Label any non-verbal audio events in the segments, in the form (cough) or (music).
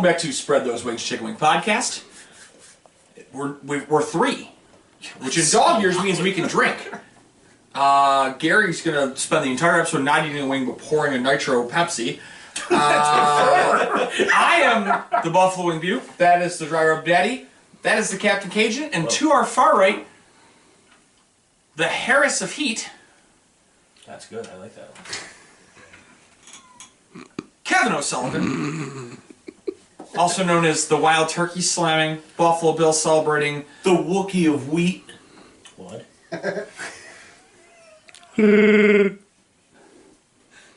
Welcome back to Spread Those Wings Chicken Wing Podcast. We're, we're, we're three, which in dog years means we can drink. Uh, Gary's gonna spend the entire episode not eating a wing but pouring a nitro Pepsi. (laughs) Uh, I am the Buffalo Wing Beaut. That is the Dry Rub Daddy. That is the Captain Cajun. And to our far right, the Harris of Heat, That's good. I like that one. Kevin O'Sullivan, (laughs) also known as the Wild Turkey Slamming, Buffalo Bill Celebrating, The Wookie of wheat. What? (laughs)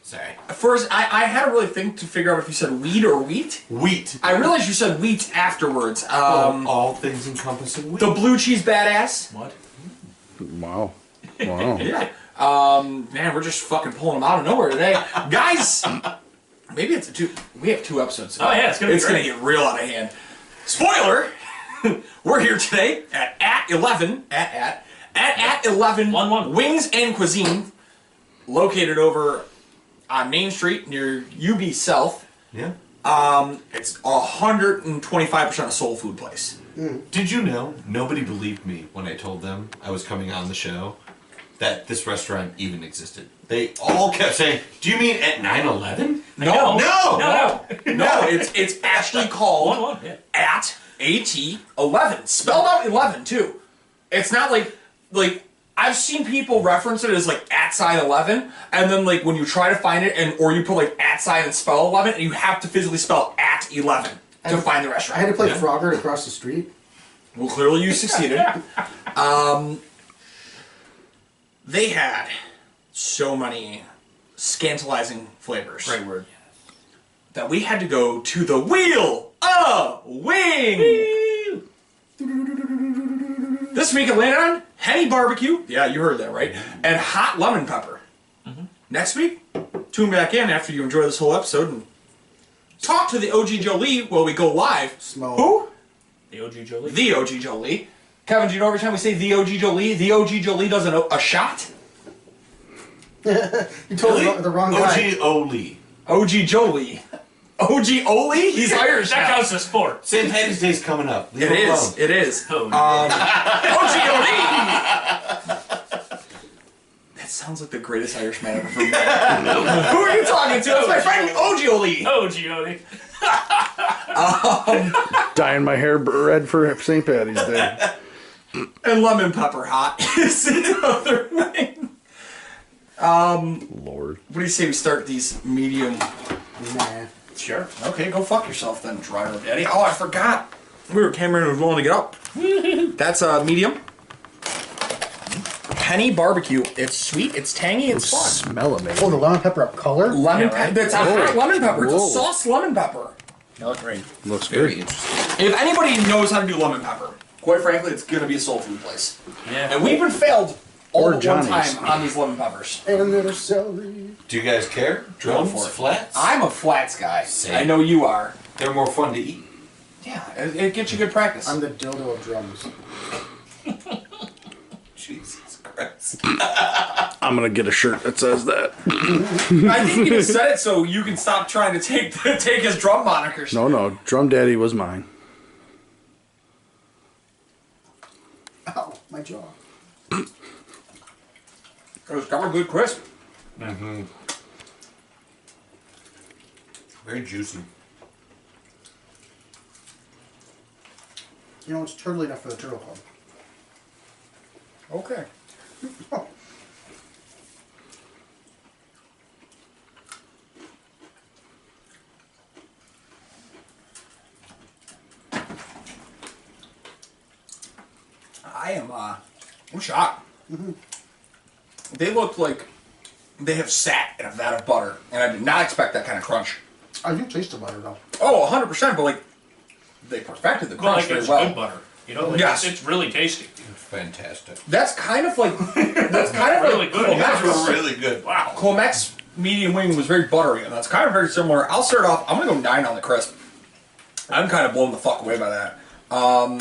Sorry. First, I, I had to really think to figure out if you said weed or wheat. Wheat. I realized you said wheat afterwards. Um, all things encompassing wheat. the blue cheese badass. What? Wow. Wow. (laughs) Yeah. Um, man, we're just fucking pulling them out of nowhere today, guys. Maybe it's a two. We have two episodes. Oh, yeah, it's gonna be It's gonna get real out of hand. Spoiler. (laughs) we're here today at at eleven at at at at eleven One, one. Wings and Cuisine, located over on Main Street near UB South. yeah. Um, It's hundred and twenty-five percent a soul food place. Did you know nobody believed me when I told them I was coming on the show that this restaurant even existed? They all kept saying, "Do you mean at 9/11?" No, No! No, no. no, it's it's actually called One, one, yeah. at at eleven, spelled out eleven too. It's not like like I've seen people reference it as like at sign eleven, and then like when you try to find it and or you put like at sign and spell eleven, and you have to physically spell at eleven to find the restaurant. I had to play Frogger across the street. Well, clearly you succeeded. (laughs) um, they had so many scantalizing flavors Great word. that we had to go to the Wheel of Wing. This week it landed on Henny Barbecue. Yeah, you heard that right. Mm-hmm. And hot lemon pepper. Mm-hmm. Next week, tune back in after you enjoy this whole episode and talk to the OG Jolie while we go live. Small. Who? The OG Jolie. The OG Jolie. Kevin, do you know every time we say the OG Jolie, the OG Jolie does a, a shot? (laughs) You told the, the wrong guy. OG Oli. OG Jolie. OG Oli? He's Irish that now. counts as sport. St. Patty's Day's coming up. Leave It it is. alone. It is. Oh, OG um, (laughs) Oli! (laughs) That sounds like the greatest Irishman I've ever met. Who are you talking to? It's my friend OG Oli. OG Oli. Um, Dyeing my hair red for St. Patty's Day. And lemon pepper hot is the other thing. Lord. What do you say we start these medium? Nah. Sure. Okay, go fuck yourself then, dry rub daddy. Oh, I forgot. We were Cameron was willing to get up. That's a uh, medium. Henny barbecue. It's sweet. It's tangy. It's fun. Smell amazing. Oh, amazing. the lemon pepper up color? Lemon Yeah, right? pepper. It's a hot lemon pepper. It's Whoa. a sauce lemon pepper. That looked great. Looks good. If anybody knows how to do lemon pepper, quite frankly, it's gonna be a soul food place. Yeah. And we've been failed all Or but one Johnny's. time on these lemon peppers. And little celery. Do you guys care? Drums, for it. flats? I'm a flats guy. Same. I know you are. They're more fun to eat. Yeah, it, it gets you good practice. I'm the dildo of drums. (laughs) Jesus Christ. (laughs) I'm gonna get a shirt that says that. (laughs) I think he just said it so you can stop trying to take take his drum monikers. No, no, Drum Daddy was mine. Ow, my jaw. It's got a good crisp. Mm-hmm. Very juicy. You know, it's turtle enough for the turtle club. Okay. (laughs) I am, uh, I'm shocked. They look like they have sat in a vat of butter, and I did not expect that kind of crunch. I do taste the butter though. Oh, 100%, but like, they perfected the Well, crunch like very it's well. good butter. You know, like, Yes. it's, it's really tasty. Fantastic. That's kind of like, that's (laughs) kind of Really like good. Clomex. That's really good. Wow. Clomex medium wing was very buttery, and that's kind of very similar. I'll start off. I'm gonna go nine on the crisp. I'm kind of blown the fuck away by that. Um,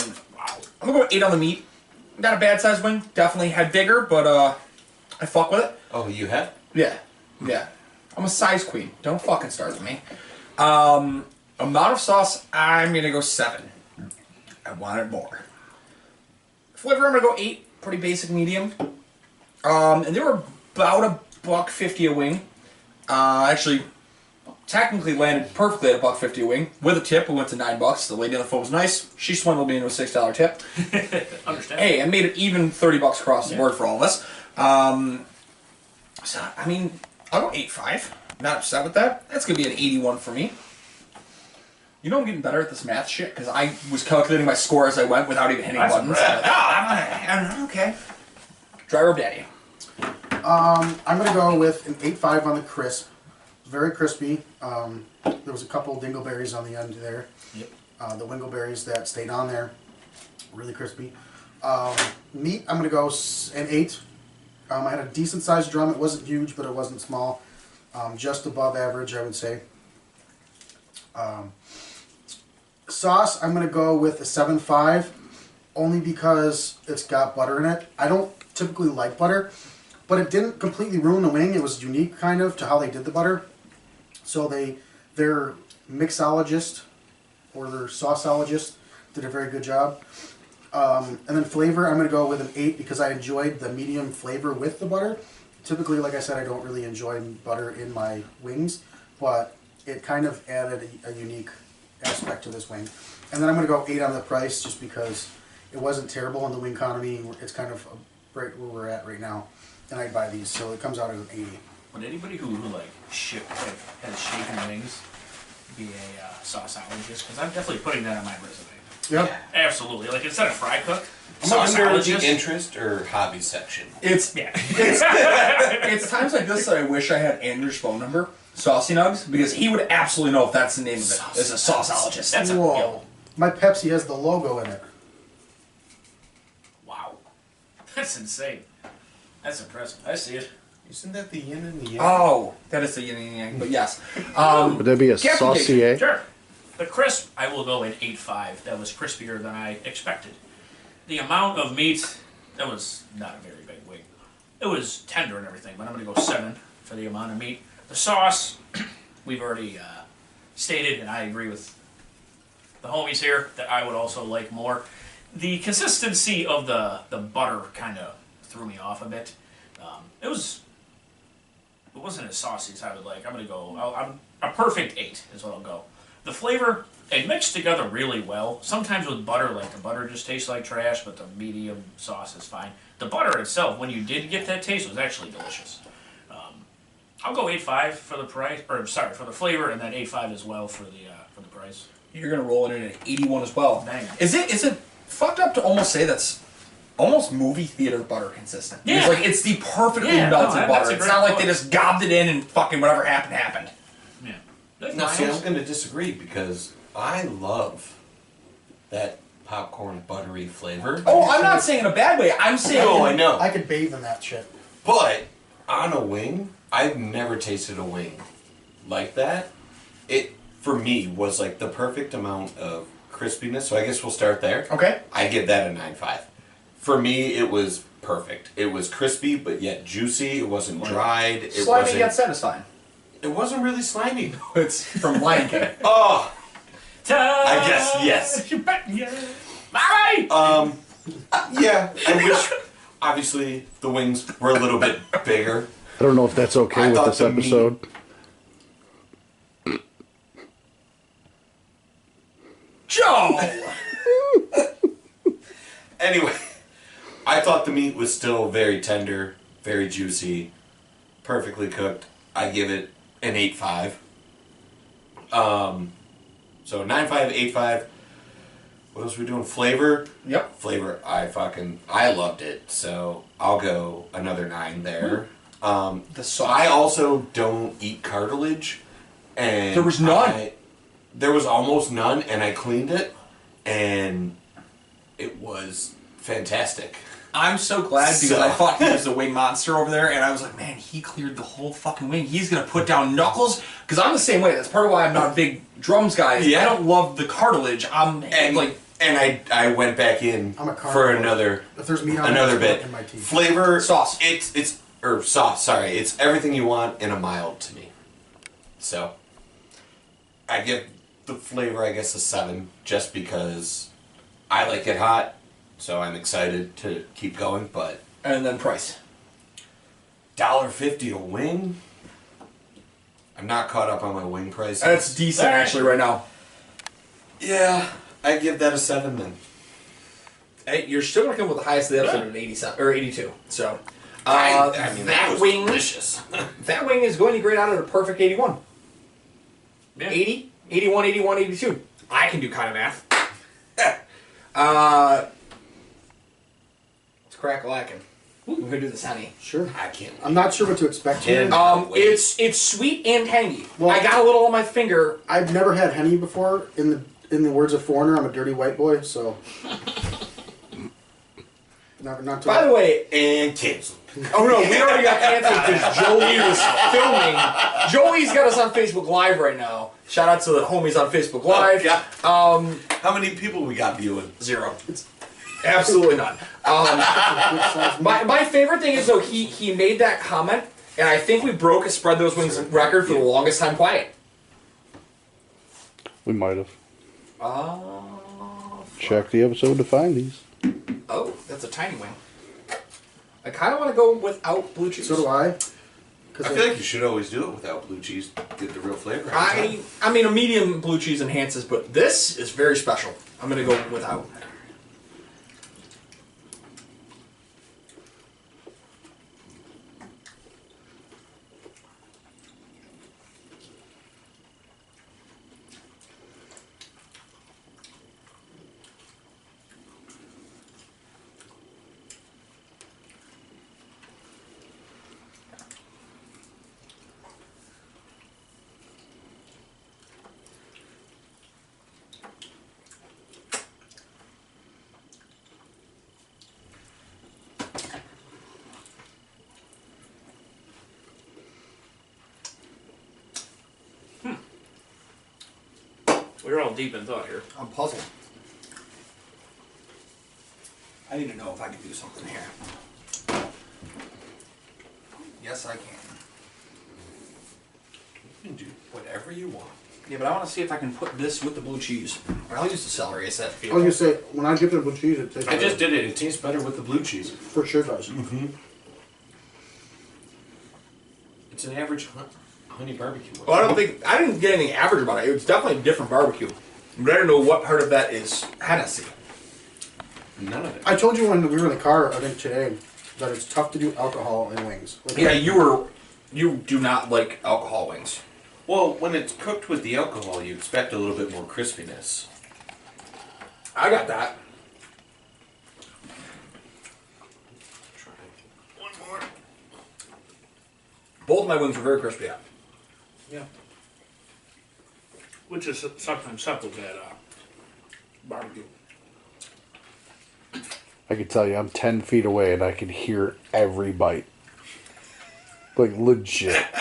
I'm gonna go eight on the meat. Not a bad sized wing. Definitely had bigger, but uh, I fuck with it. Oh, you have? Yeah, yeah. I'm a size queen. Don't fucking start with me. Um, amount of sauce. I'm gonna go seven. I wanted more. Flavor. I'm gonna go eight. Pretty basic medium. Um, and they were about a buck fifty a wing. Uh, actually, technically landed perfectly at a buck fifty a wing with a tip. We went to nine bucks. The lady on the phone was nice. She swindled me into a six dollar tip. (laughs) Understand? Hey, I made it even thirty bucks across the board for all of us. Um, so I mean, I'll go eight five. Not upset with that. That's gonna be an eighty one for me. You know I'm getting better at this math shit because I was calculating my score as I went without even hitting That's buttons. impressive. Oh, I'm, I'm okay. Dry rub daddy. I'm gonna go with an eight five on the crisp. Very crispy. Um, there was a couple dingleberries on the end there. Yep. Uh, the wingleberries that stayed on there, really crispy. Um, meat, I'm gonna go s- an eight. Um, I had a decent sized drum. It wasn't huge, but it wasn't small. Um, just above average, I would say. Um, sauce, I'm gonna go with a seven five, only because it's got butter in it. I don't typically like butter, but it didn't completely ruin the wing. It was unique, kind of, to how they did the butter. So they, their mixologist or their sauceologist did a very good job. Um, and then flavor, I'm gonna go with an eight because I enjoyed the medium flavor with the butter. Typically, like I said, I don't really enjoy butter in my wings, but it kind of added a, a unique aspect to this wing. And then I'm gonna go eight on the price just because it wasn't terrible in the wing economy. It's kind of right where we're at right now, and I'd buy these, so it comes out at an eighty. Would anybody who like ship like, has shaken wings be a uh, sauceologist? Because I'm definitely putting that on my resume. Yep. Absolutely. Like instead of fry cook, I'm so Under the interest or hobby section. It's Yeah. (laughs) it's times like this that I wish I had Andrew's phone number, Saucy Nugs, because he would absolutely know if that's the name of it. it. Is a sauceologist. That's a Whoa. yo, My Pepsi has the logo in it. wow. That's insane. That's impressive. I see it. Isn't that the yin and the yang? Oh, that is the yin and the yang, but yes. Um, Would that be a Captain saucier? Sure. The crisp, I will go at 8.5. That was crispier than I expected. The amount of meat, that was not a very big wing. It was tender and everything, but I'm going to go 7 for the amount of meat. The sauce, (clears throat) we've already uh, stated, and I agree with the homies here, that I would also like more. The consistency of the, the butter kind of threw me off a bit. Um, it was it wasn't as saucy as I would like. I'm gonna go. I'll, I'm a perfect eight is what I'll go. The flavor it mixed together really well. Sometimes with butter, like the butter just tastes like trash, but the medium sauce is fine. The butter itself, when you did get that taste, was actually delicious. Um, I'll go eight five for the price, or sorry for the flavor, and then eight five as well for the uh, for the price. you're gonna roll it in at 81 as well. Dang. Is it is it fucked up to almost say that's almost movie theater butter consistent? Yeah. It's like it's the perfectly Yeah, no, melted that- butter. It's not like they just gobbed it in and fucking whatever happened happened. Yeah. That's No, see, I'm going to disagree because I love that popcorn buttery flavor. Oh, I'm not saying in a bad way. I'm saying Oh, I know. I could bathe in that shit. But on a wing, I've never tasted a wing like that. It for me was like the perfect amount of crispiness. So I guess we'll start there. Okay. I give that a nine five. For me, it was perfect. It was crispy but yet juicy. It wasn't dried. It Slimy wasn't. yet satisfying. It wasn't really slimy. It's from Lion King. (laughs) Oh, I guess, yes. You bet, yeah. Mommy! um, yeah. I wish. obviously the wings were a little bit bigger. I don't know if that's okay I with this the meat- episode. Joe! Anyway, I thought the meat was still very tender, very juicy, perfectly cooked. I give it an 8.5. Um, so 9.5, 8.5. What else are we doing? Flavor? Yep. Flavor, I fucking, I loved it. So I'll go another 9 there. Um, The sauce. I also don't eat cartilage. And There was none. I- there was almost none, and I cleaned it, and it was fantastic. I'm so glad because So- I thought he was the wing monster over there, and I was like, man, he cleared the whole fucking wing. He's gonna put down knuckles because I'm the same way. That's part of why I'm not a big drums guy. Yeah. I don't love the cartilage. I'm and like, and I I went back in I'm a for another If there's meat on another bit in my teeth. flavor Sauce. It's it's or sauce. Sorry, it's everything you want in a mild to me. So I give the flavor I guess a seven just because I like it hot. So I'm excited to keep going, but and then price. dollar fifty a wing. I'm not caught up on my wing prices. That's decent actually right now. yeah. I give that a seven then. Hey, you're still gonna come with the highest of the episode at 87 or 82. So uh, I mean that that was wing, delicious. (laughs) that wing is going to grade out at a perfect 81. Yeah. 80, 81, 81, 82. I can do kind of math. (laughs) uh, it's crack lacking. We're gonna do this, honey. Sure. I can't. I'm not sure what to expect here. Ten. Um, it's it's sweet and tangy. Well- I got a little on my finger. I've never had henny before. In the in the words of Foreigner, I'm a dirty white boy, so. (laughs) not, not to By the way, and cancel. oh no, we already got canceled because Joey was filming. Joey's got us on Facebook Live right now. Shout out to the homies on Facebook Live. Yeah. Um, How many people we got viewing? zero. Absolutely not. Um, (laughs) my, my favorite thing is though he he made that comment, and I think we broke a spread those wings record for the longest time quiet. We might have. Oh, Check the episode to find these. oh, that's a tiny wing. I kind of want to go without blue cheese. So do I. I feel like you should always do it without blue cheese. Get the real flavor. I I mean a medium blue cheese enhances, but this is very special. I'm gonna go without. We're all deep in thought here. I'm puzzled. I need to know if I can do something here. Yes, I can. You can do whatever you want. Yeah, but I want to see if I can put this with the blue cheese. Or I'll use the celery. Is that I feel? was gonna say when I dip it in blue cheese, it tastes. I just better. did it. It tastes better with the blue cheese. for sure does. Mm-hmm. It's an average hun- honey barbecue. Well, I don't think I didn't get anything average about it. It was definitely a different barbecue, but I don't know what part of that is Hennessy. None of it. I told you when we were in the car, I think today, that it's tough to do alcohol in wings. Like, Yeah, you were. You do not like alcohol wings. Well, when it's cooked with the alcohol, you expect a little bit more crispiness. I got that. One more. Both my wings were very crispy. Yeah. Which is sometimes simple at uh, barbecue. I can tell you, I'm 10 feet away and I can hear every bite. Like, legit. (laughs)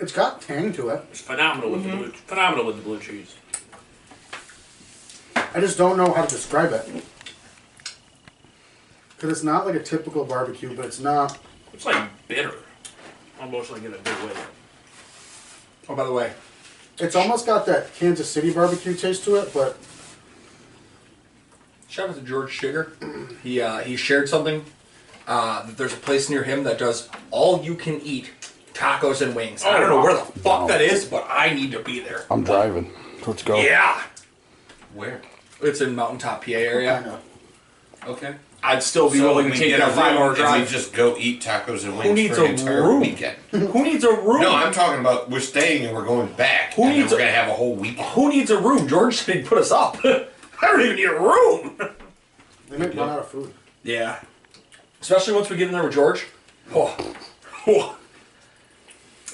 It's got tang to it. It's phenomenal with the blue, phenomenal with the blue cheese. I just don't know how to describe it. Because it's not like a typical barbecue, but it's not. It's like bitter, almost like in a big way. Oh, by the way, It's almost got that Kansas City barbecue taste to it, but shout out to George Sugar. (clears throat) He uh, he shared something uh, that there's a place near him that does all you can eat tacos and wings. I don't know where the fuck that is, but I need to be there. I'm driving. Let's go. Yeah, Where? it's in Mountaintop, PA I area. know. Okay. I'd still be So willing we to take get a that five hour room and we drive. just go eat tacos and wings needs for an a entire room? weekend. (laughs) Who needs a room? No, I'm talking about we're staying and we're going back. Who and then needs we're a- gonna have a whole weekend. Who needs a room? George said he'd put us up. (laughs) I don't even need a room. They might run out of food. Yeah. Especially once we get in there with George. Oh. Oh.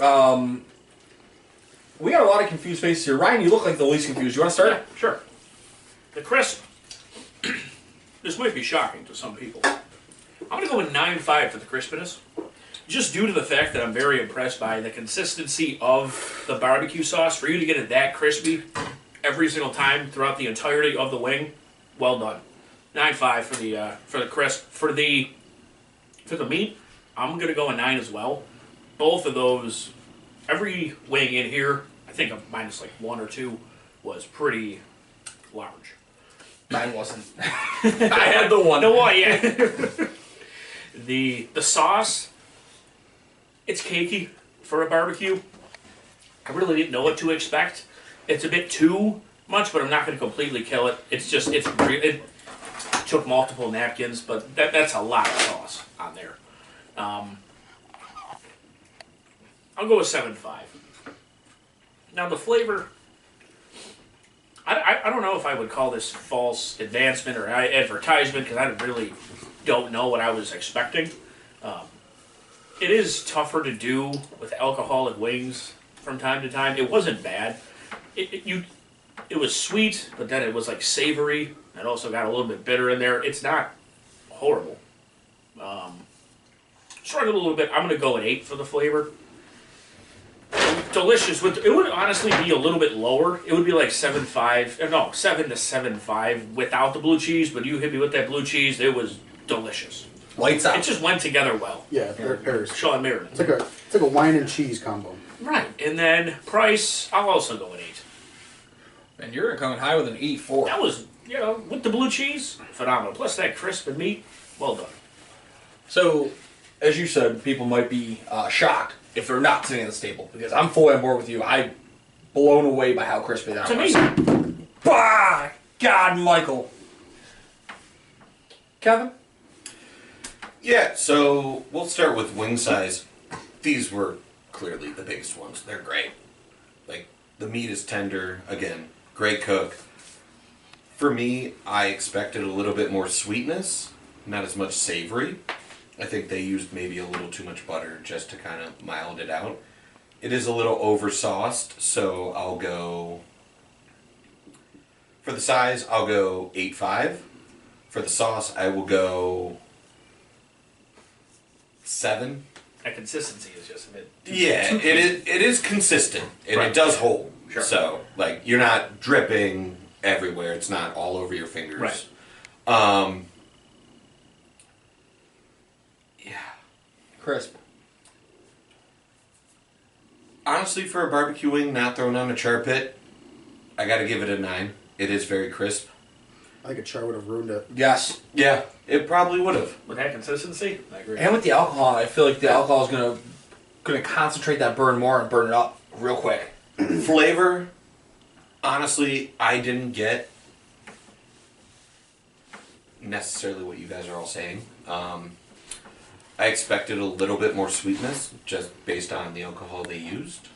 Um, we got a lot of confused faces here. Ryan, you look like the least confused. You want to start? Yeah, sure. The crisp. This might be shocking to some people. I'm gonna go with nine five for the crispiness, just due to the fact that I'm very impressed by the consistency of the barbecue sauce. For you to get it that crispy every single time throughout the entirety of the wing, well done. Nine five for the uh, for the crisp. For the for the meat, I'm gonna go a nine as well. Both of those, every wing in here, I think minus like one or two, was pretty large. Mine wasn't. (laughs) I had the one. The what? Yeah. (laughs) the the sauce, it's cakey for a barbecue. I really didn't know what to expect. It's a bit too much, but I'm not going to completely kill it. It's just it's re- it took multiple napkins, but that that's a lot of sauce on there. Um, I'll go with seven five. Now the flavor. I, I, don't know if I would call this false advancement or advertisement because I really don't know what I was expecting. Um, it is tougher to do with alcoholic wings from time to time. It wasn't bad. It, it you it was sweet, but then it was like savory. It also got a little bit bitter in there. It's not horrible. Um, struggled a little bit. I'm gonna go an eight for the flavor. Delicious. With it would honestly be a little bit lower. It would be like seven five. uh, No, seven to seven five without the blue cheese. But you hit me with that blue cheese. It was delicious. Lights out. It just went together well. Yeah, they're pairs. Sean Mirren. It's like a it's like a wine and cheese combo. Right. And then price, I'll also go an eight. and you're coming high with an E four. That was, you know, with the blue cheese, phenomenal. Plus that crisp and meat, well done. So, as you said, people might be uh, shocked if they're not sitting at the table because I'm fully on board with you. I'm blown away by how crispy that To was. me, Bah! God, Michael. Kevin? Yeah, so we'll start with wing size. These were clearly the biggest ones. They're great. Like the meat is tender. Again, great cook. For me, I expected a little bit more sweetness, not as much savory. I think they used maybe a little too much butter just to kind of mild it out. It is a little oversauced, so I'll go. For the size, I'll go 8.5. For the sauce, I will go 7. that consistency is just a bit. Yeah, it is. It is consistent, and Right. it does hold. Sure. So, like, you're not dripping everywhere. It's not all over your fingers. Right. Um. Yeah. Crisp. Honestly, for a barbecue wing not thrown on a char pit, I got to give it a nine. It is very crisp. I think a char would have ruined it. Yes. Yeah, it probably would have. With that consistency, I agree. And with the alcohol, I feel like the alcohol is gonna gonna concentrate that burn more and burn it up real quick. (clears throat) Flavor, honestly, I didn't get necessarily what you guys are all saying. Um, I expected a little bit more sweetness just based on the alcohol they used.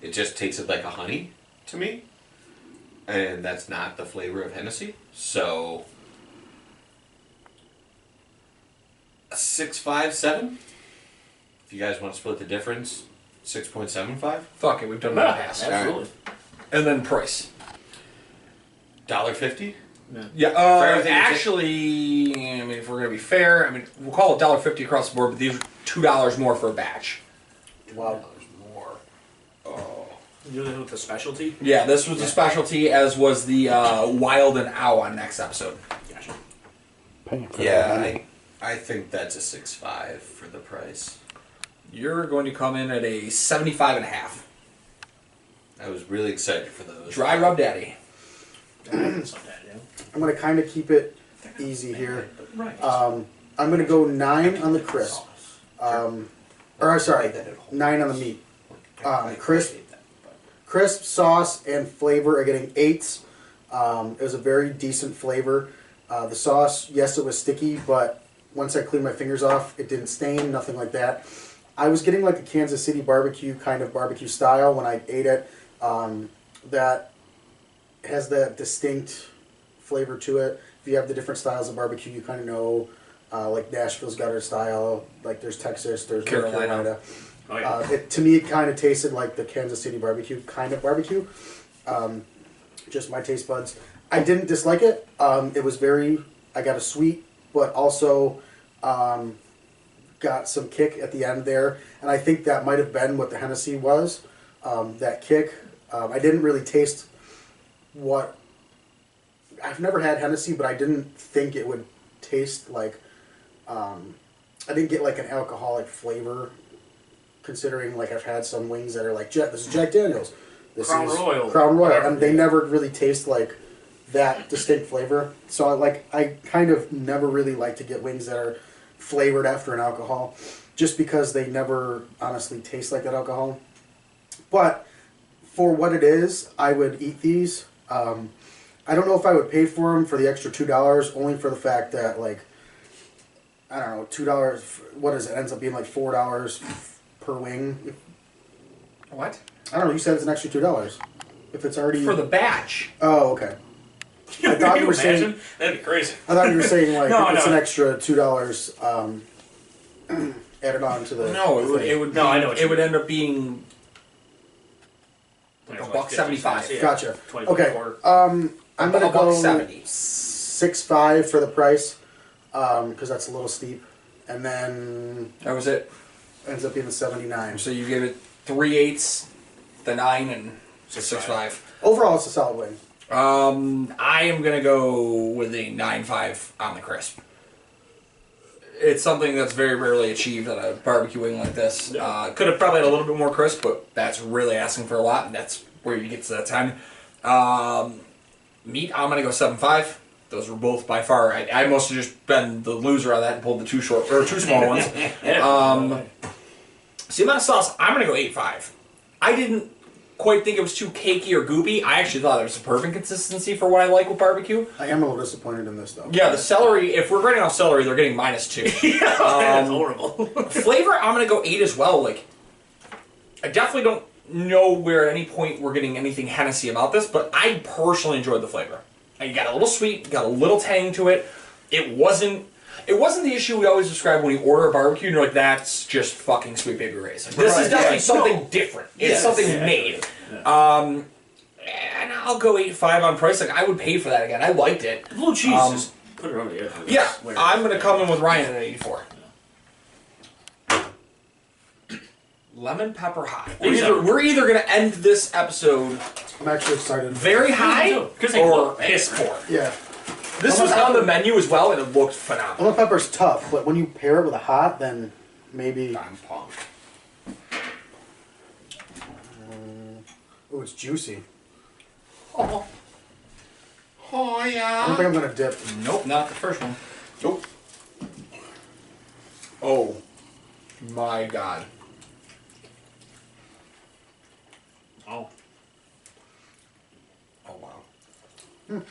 It just tasted like a honey to me, and that's not the flavor of Hennessy. So, six five seven. If you guys want to split the difference, six point seven five. Fuck it, we've done that in the past. Absolutely. And then price. Dollar fifty. Yeah, For uh, everything actually, I mean, if we're gonna be fair, I mean, we'll call it dollar fifty across the board, but these are two dollars more for a batch. Wow. more. Oh. You do that with the specialty? Yeah, this was a specialty, as was the uh, wild and owl on next episode. Gotcha. Paying for Yeah, that. I, I think that's a six five for the price. You're going to come in at a 75 and a half. I was really excited for those. Dry rub daddy. That's not bad, yeah. I'm gonna kind of keep it easy here. Um, I'm gonna go nine on the crisp. Um, or I'm sorry, nine on the meat. Um, crisp, crisp sauce and flavor are getting eights. Um, it was a very decent flavor. Uh, the sauce, yes, it was sticky, but once I cleaned my fingers off, it didn't stain, nothing like that. I was getting like a Kansas City barbecue kind of barbecue style when I ate it. Um, that has that distinct flavor to it. If you have the different styles of barbecue, you kind of know. Uh, like Nashville's got her style. Like there's Texas, there's North Carolina. Carolina. Oh, yeah. Uh, it, to me, it kind of tasted like the Kansas City barbecue kind of barbecue. Um, just my taste buds. I didn't dislike it. Um, it was very. I got a sweet, but also um, got some kick at the end there, and I think that might have been what the Hennessy was. Um, that kick. Um, I didn't really taste what. I've never had Hennessy, but I didn't think it would taste like. Um, I didn't get like an alcoholic flavor considering like I've had some wings that are like Jack. This is Jack Daniels. This Crown is Royal, Crown Royal, and they never really taste like that distinct flavor. So I like I kind of never really like to get wings that are flavored after an alcohol, just because they never honestly taste like that alcohol. But for what it is, I would eat these. Um, I don't know if I would pay for them for the extra two dollars, only for the fact that like I don't know, two dollars. What is it? Ends up being like four dollars per wing. What? I don't know. You said it's an extra two dollars. If it's already For the batch. oh okay. (laughs) I thought Can you were saying. That'd be crazy. I thought you were saying like (laughs) No, it's no. an extra two dollars um, (clears throat) added on to the. No, it would. It would. No, I know It you would end up being like a buck seventy-five. Yeah. Gotcha. 24 Okay. quarter. Um, I'm gonna go seventy. six five for the price, because that's a little steep, and then That was it. ends up being the seventy nine. So you give it three eighths, the nine, and six, six five. Overall, it's a solid win. Um, I am gonna go with a nine five on the crisp. It's something that's very rarely achieved on a barbecue wing like this. Uh, could have probably had a little bit more crisp, but that's really asking for a lot, and that's where you get to that ten. Um, meat, I'm gonna go seven five. Those were both by far. I, I must have just been the loser on that and pulled the two short or two small ones. (laughs) Um, so the amount of sauce, I'm gonna go eight five. I didn't quite think it was too cakey or goopy. I actually thought it was a perfect consistency for what I like with barbecue. I am a little disappointed in this though. Yeah, the celery. If we're grading off celery, they're getting minus two. (laughs) That's horrible. (laughs) Flavor, I'm gonna go eight as well. Like, I definitely don't know where at any point we're getting anything Hennessy about this, but I personally enjoyed the flavor. You got a little sweet, got a little tang to it. It wasn't. It wasn't the issue we always describe when you order a barbecue and you're like, that's just fucking sweet baby rays. This Right, is definitely yeah. something different. It's Yes, something yeah. made. Um, and I'll go eight five on price. Like I would pay for that again. I liked it. Blue cheese Um, put it over the of Yeah, I'm gonna come in with Ryan at 84. Lemon pepper hot. We're either, are- we're either gonna end this episode I'm actually excited. very high Because they or look piss poor. Yeah. This was on the menu as well, and it looked phenomenal. Lemon pepper's tough, but when you pair it with a hot, then maybe. I'm pumped. Oh, it's juicy. Oh I yeah. don't think I'm gonna dip. Nope, not the first one. Nope. Oh my god. Oh, Oh wow.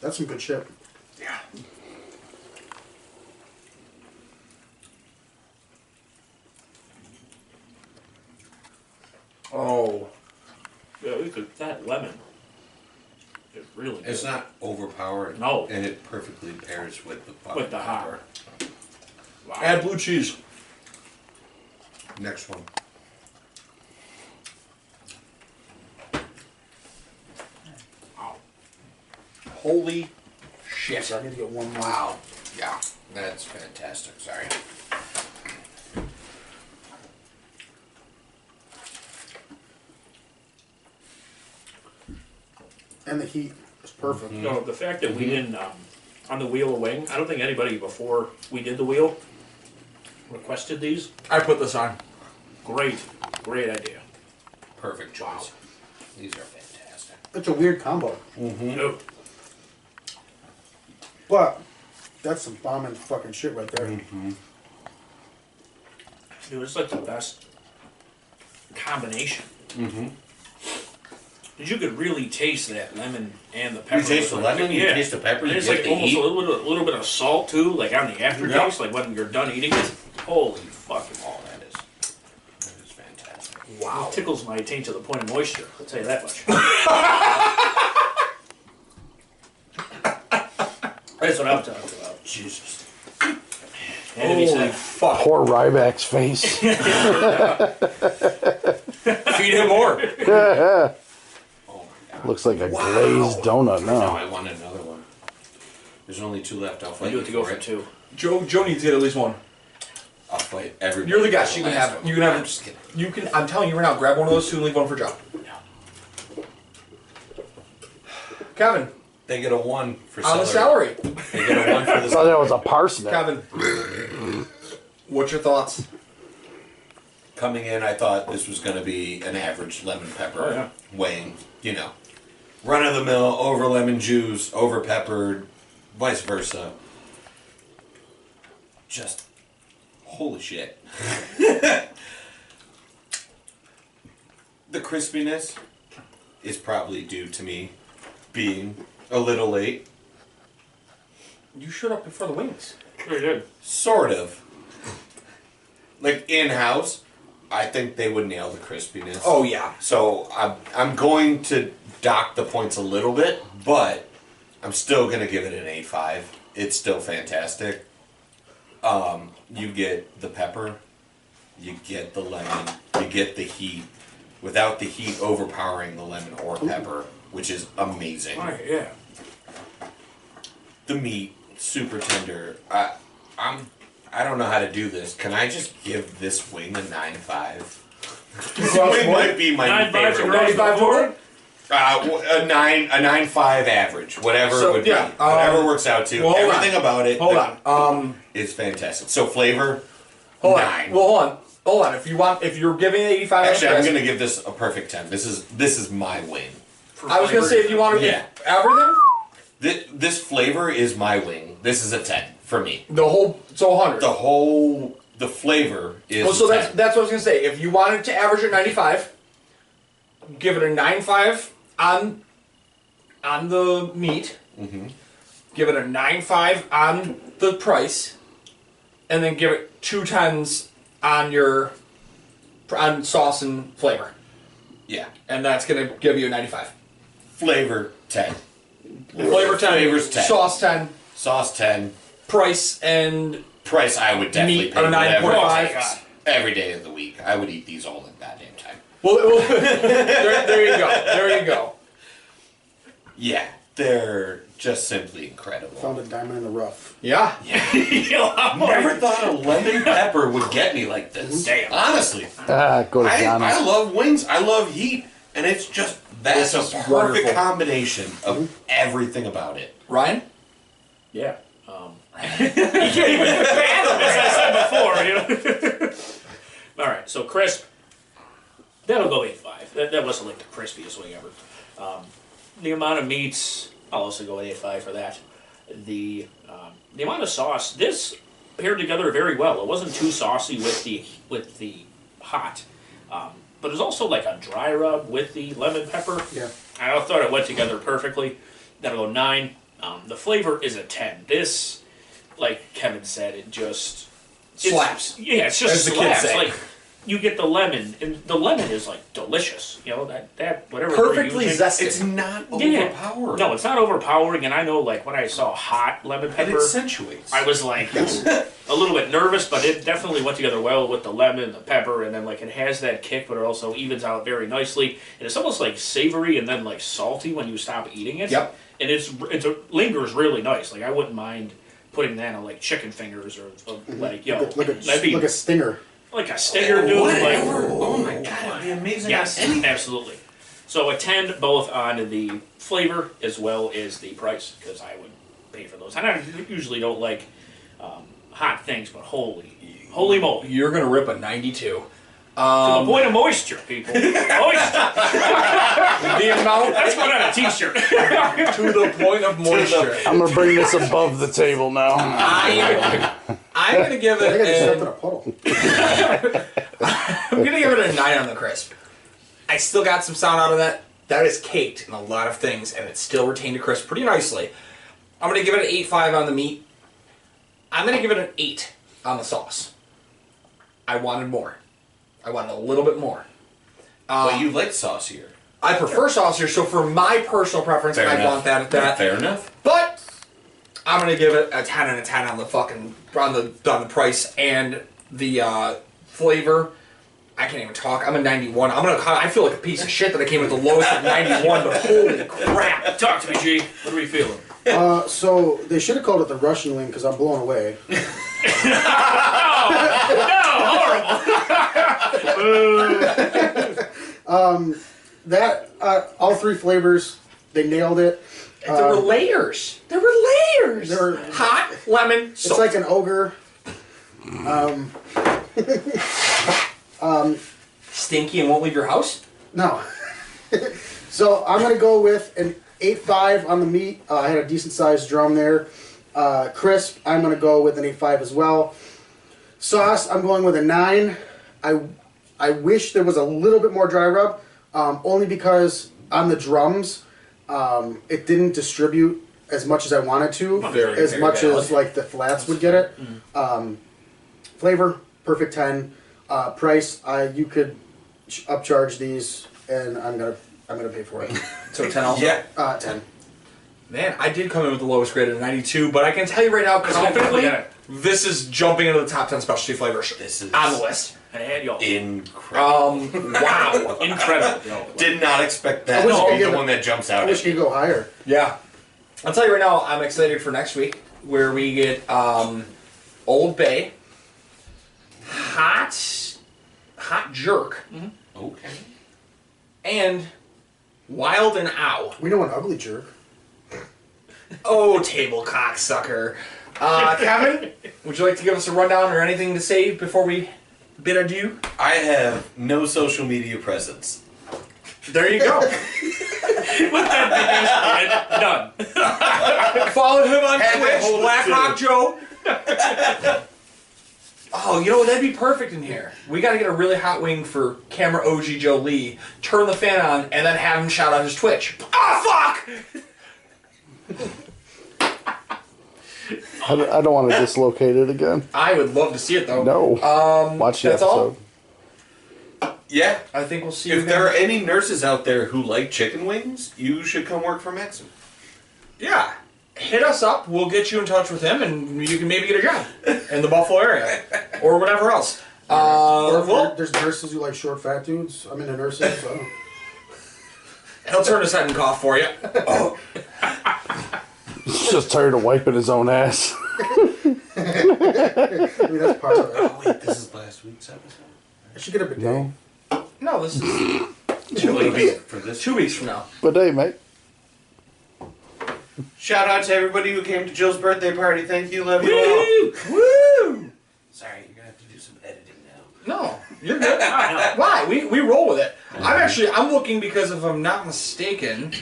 That's some good shit. Yeah. Oh. yeah, we could that lemon. It's really good. It's not overpowering. No. And it perfectly pairs with the butter. with the hot. Wow. Add blue cheese. Next one. Holy shit. So I need to get one more. Wow. Yeah. That's fantastic. Sorry. And the heat is perfect. No, mm-hmm. the fact that we mm-hmm. didn't um, on the wheel of wing. I don't think anybody before we did the wheel requested these. I put this on. Great, great idea. Perfect choice. These are fantastic. It's a weird combo. Mm-hmm. No. But that's some bombing fucking shit right there. Dude, it's like the best combination. Mm-hmm. You could really taste that lemon and the pepper. You taste the Like, lemon, you taste the pepper, you There's get like almost heat. a little, bit, a little bit of salt too, like on the aftertaste, like when you're done eating it. Holy fucking Oh, that is. That is fantastic. wow! It tickles my taint to the point of moisture. I'll tell you that much. (laughs) That's what I'm talking about. Jesus. Had to be Holy said. fuck. Poor Ryback's face. (laughs) Feed him more. Oh my god. Looks like a glazed donut No, now. I want another one. There's only two left. I'll I fight do you have to go for for it. two. Joe, Joe needs to get at least one. I'll fight everybody. You're the for. You can last have. one. You can have. I'm just kidding. You can. I'm telling you right now. Grab one of those two and leave one for Joe. Kevin, They get a one for on the celery. salary. They get a one for (laughs) I the thought that was a parsnip. Kevin, what's your thoughts? Coming in, I thought this was going to be an average lemon pepper Oh, yeah. weighing, you know, run of the mill, over lemon juice, over peppered, vice versa. Just holy shit. (laughs) the crispiness is probably due to me being a little late. You showed up before the wings. Very good. Sort of. Like in house, I think they would nail the crispiness. Oh yeah. So I'm I'm going to dock the points a little bit, but I'm still gonna give it an A five. It's still fantastic. Um, you get the pepper, you get the lemon, you get the heat, without the heat overpowering the lemon or pepper, which is amazing. All right, yeah. The meat, super tender. I I'm I don't know how to do this. Can I just give this wing a nine five? This (laughs) wing might be my Nine fives favorite. across wing. the board? Uh, w- a nine, a nine five average, whatever So, it would yeah, be, whatever um, works out to. well, Everything on. about it, Hold on. Um. is fantastic. So flavor, Hold nine. on. Well, hold on. Hold on. If you want, if you're giving it 85, Actually, I'm gonna give this a perfect ten. This is this is my wing. I was gonna say if you want to, Yeah. everything, This, this flavor is my wing. This is a ten for me. the whole, so 100. The whole the flavor is. Well, Oh, so that's 10. that's what I was gonna say. If you wanted to average at 95, give it a 9.5 on on the meat. Mm-hmm. Give it a 9.5 on the price, and then give it two tens on your on sauce and flavor, yeah. and that's gonna give you a 95. Flavor ten. Flavor 10, Flavor's 10. sauce 10, Sauce ten. price and Price I would definitely Meat pay are whatever it 9.5. takes. Every day of the week, I would eat these all in goddamn time. well, well (laughs) there, there you go, there you go. Yeah, they're just simply incredible. Found a diamond in the rough. Yeah. (laughs) Never thought a lemon pepper would get me like this. Damn. Honestly, Ah, go to I, I love wings. I love heat, and it's just that's This a perfect wonderful. combination of everything about it. Ryan. Yeah. Um, (laughs) you can't even fathom, as I said before. You know? (laughs) All right, so crisp. That'll go eight five. That, that wasn't like the crispiest wing ever. Um, the amount of meats, I'll also go with eight five for that. The um, the amount of sauce. This paired together very well. It wasn't too saucy with the with the hot, um, but it was also like a dry rub with the lemon pepper. Yeah. I thought it went together perfectly. That'll go nine. Um, the flavor is a ten. This, like Kevin said, it just Slaps. Yeah, it's just As the kids slaps. say. Like you get the lemon, and the lemon is like delicious. You know that that whatever. Perfectly using- zesty. It's not Yeah. overpowering. No, it's not overpowering, and I know like when I saw hot lemon pepper, it pepper, accentuates. I was like (laughs) a little bit nervous, but it definitely went together well with the lemon, the pepper, and then like it has that kick, but it also evens out very nicely. And it's almost like savory and then like salty when you stop eating it. Yep. And it's it's a, lingers really nice. Like I wouldn't mind putting that on like chicken fingers or, or like you know Like a, like a, like a stinger. Like a stinger dude. Like Whatever. Oh my god, it'd be amazing. Yes, on any- absolutely. So a ten both on the flavor as well as the price because I would pay for those. And I usually don't like um, hot things, but holy, holy moly! You're gonna rip a 92. to the point of moisture, people. (laughs) Moisture. The amount That's going on a t-shirt. to the point of moisture. I'm gonna bring this above the table now. I, I'm gonna give I think I just stepped it. in a puddle. (laughs) I'm gonna give it a nine on the crisp. I still got some sound out of that. That is caked in a lot of things, and it still retained a crisp pretty nicely. I'm gonna give it an eight five on the meat. I'm gonna give it an eight on the sauce. I wanted more. I wanted a little bit more. but um, you like saucier. I prefer saucier, so for my personal preference, Fair I enough. want that at that. Fair enough. But I'm gonna give it a ten and a ten on the fucking on the on the price and the uh, flavor. I can't even talk. I'm a 91. I'm gonna. I feel like a piece of shit that I came with the lowest at 91. But holy crap! Talk to me, G. What are we feeling? Uh, so they should have called it the Russian wing because I'm blown away. (laughs) No! No! (laughs) um, that uh, all three flavors, they nailed it. There were layers. There were layers. There were- hot lemon. It's like an ogre. Um, (laughs) stinky and won't leave your house. No. (laughs) so I'm gonna go with an eight five on the meat. Uh, I had a decent sized drum there. Uh, crisp. I'm gonna go with an eight five as well. Sauce. I'm going with a nine. I I wish there was a little bit more dry rub, um, only because on the drums, um, it didn't distribute as much as I wanted to, Very, as very much valid. as like the flats would get it. Um, flavor perfect ten. Uh, price I you could ch- upcharge these, and I'm gonna I'm gonna pay for it. So 10 also. Yeah. Uh, ten. Man, I did come in with the lowest grade at 92, but I can tell you right now confidently, Yeah. this is jumping into the top 10 specialty flavors This is on the list. And y'all. incredible. Um, (laughs) wow. Incredible. Yo. Did not expect that I wish to I be could the give it- one that jumps out I out wish at you you. could go higher. Yeah. I'll tell you right now, I'm excited for next week where we get um, Old Bay, hot, hot jerk, Okay. and wild and ow. We know an ugly jerk. Oh, table cocksucker. Uh, (laughs) Kevin, would you like to give us a rundown or anything to say before we bid adieu? I have no social media presence. There you go. (laughs) With that big ass done. Follow him on Had to Twitch, hold it Blackhawk Joe. (laughs) oh, you know what? That'd be perfect in here. We got to get a really hot wing for camera OG Joe Lee. Turn the fan on, and then have him shout out his Twitch. Ah, fuck! I, don't- I don't want to dislocate it again. I would love to see it though. No. Um, Watch the that's all. episode. Yeah. I think we'll see you. If there are any nurses out there who like chicken wings, you should come work for Maxim. yeah, hit us up. We'll get you in touch with him, and you can maybe get a job in the Buffalo area (laughs) or whatever else. Or Uh, if well, there's nurses who like short fat dudes. I'm into nurses. So. (laughs) he'll turn his head and cough for you. (laughs) He's just tired of wiping his own ass. (laughs) I mean that's part of it. Oh wait, this is last week's episode. I should get a bidet. No. No, this is Two weeks for this. two weeks from now. But hey, mate. Shout out to everybody who came to Jill's birthday party. Thank you, love you all. Woo! Sorry, you're gonna have to do some editing now. No, you're good. (laughs) Why? We, we roll with it. I'm actually I'm looking because if I'm not mistaken,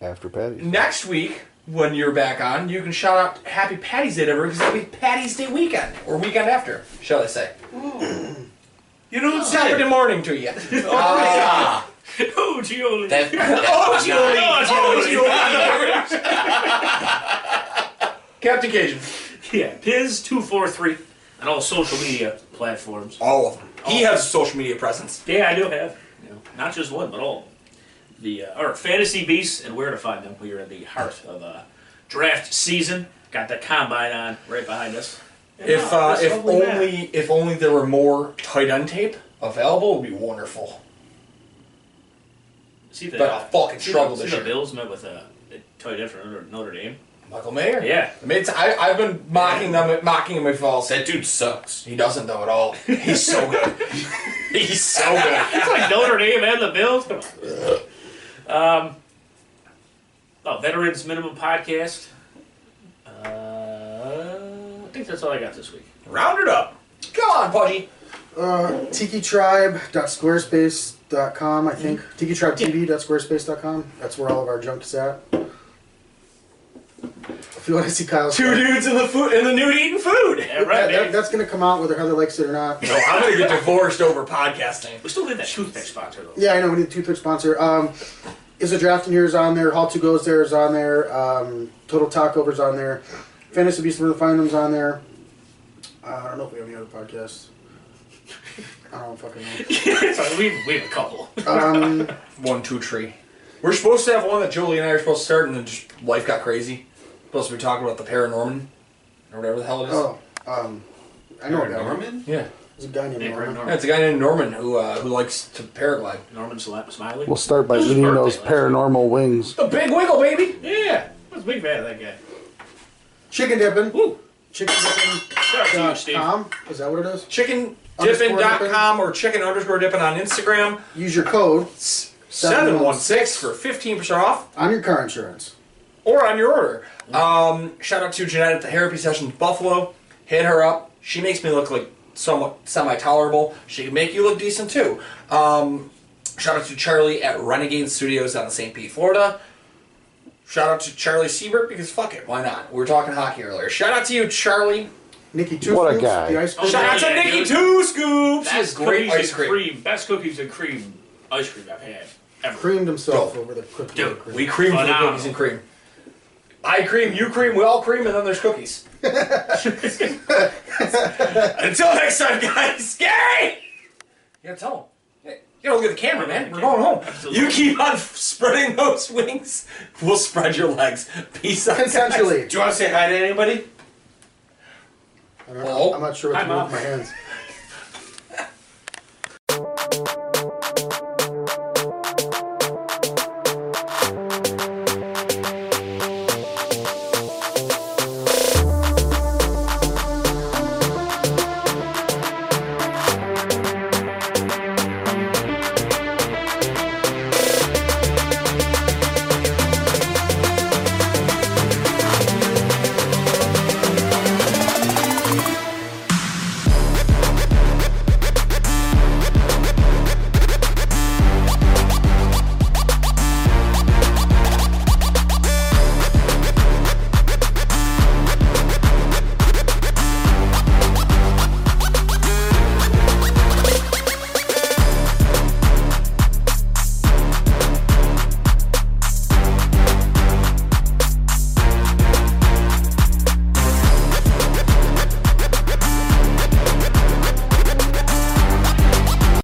After Patty. next week when you're back on, you can shout out Happy Patty's Day to everyone because it'll be Patty's Day weekend or weekend after, shall I say? You know what's Saturday good? morning to you. (laughs) Ah, Oh, Gioli. that, (laughs) Oh, Julie! Oh, (laughs) Captain Cajun. Yeah, Piz243 on all social media platforms. All of them. He has a social media presence. Yeah, I do have. You know, not just one, but all. The uh, or fantasy beasts and where to find them. We are in the heart of uh, draft season. Got the combine on right behind us. And, If uh, uh, if lovely man. only if only there were more tight end tape available, it would be wonderful. see the but a fucking see struggle the, this see year. the Bills met with a, a tight end from Notre, Notre Dame. Michael Mayer. Yeah, I mean, it's, I, I've been mocking them, mocking him if false. that dude sucks. He doesn't know at all. He's so good. (laughs) He's so good. it's like Notre Dame and the Bills. Come on. (laughs) Um, oh, Veterans Minimum Podcast. Uh, I think that's all I got this week. Round it up. Come on, buddy. Uh, TikiTribe.squarespace.com, I think. TikiTribeTV.squarespace.com. That's where all of our junk is at. If you want to see Kyle's Two dudes in the food in the nude eating food. Yeah, right, that- babe. that's gonna come out whether Heather likes it or not. No, I'm gonna get divorced over podcasting. We still need that toothpick sponsor though. Yeah, I know. We need a toothpick sponsor. Um, is a draft in here is on there. Hall to goes there is on there. Um, Total Talkover's on there. Fantasy Beasts for the Findom's on there. Uh, I don't know if we have any other podcasts. I don't fucking know. (laughs) so we, we have a couple. Um, (laughs) One two tree. We're supposed to have one that Julie and I are supposed to start, and then just life got crazy. Supposed to be talking about the paranorman or whatever the hell it is. oh, um, I know a guy. Norman? Yeah, There's a guy named Yeah, Norman. right, yeah, it's a guy named Norman who uh, who likes to paraglide. Norman Sla- Smiley. We'll start by It was his eating birthday those last week. paranormal wings. The big wiggle, baby. Yeah, I was a big fan of that guy. Chicken dipping. Woo! Chicken dipping. Shout out to you, Steve. Com. Is that what it is? Chickendippin.com or chicken underscore dipping on Instagram. Use your code 716 for 15% off on your car insurance. Or on your order. Um, shout out to Jeanette at the Therapy Sessions Buffalo. Hit her up. She makes me look like somewhat semi tolerable. She can make you look decent too. Um, shout out to Charlie at Renegade Studios down in St. Pete, Florida. Shout out to Charlie Siebert because fuck it, why not? We were talking hockey earlier. Shout out to you, Charlie. Nikki Two What a Scoops, guy. The ice cream. Shout out to yeah, Nikki dude. Two Scoops. She has Best great cookies ice and cream. cream. Best cookies and cream ice cream I've had ever. creamed himself Dope. over the cookie. Dude, cream. We cream for the Phenomenal. cookies and cream. I cream, you cream, we all cream, and then there's cookies. (laughs) Until next time, guys. Scary! You gotta tell them. You don't look at the camera, man. We're going home. Absolutely. You keep on spreading those wings. We'll spread your legs. Peace out. guys. Consensually. Do you want to say hi to anybody? I don't know. I'm not sure what to do with my hands.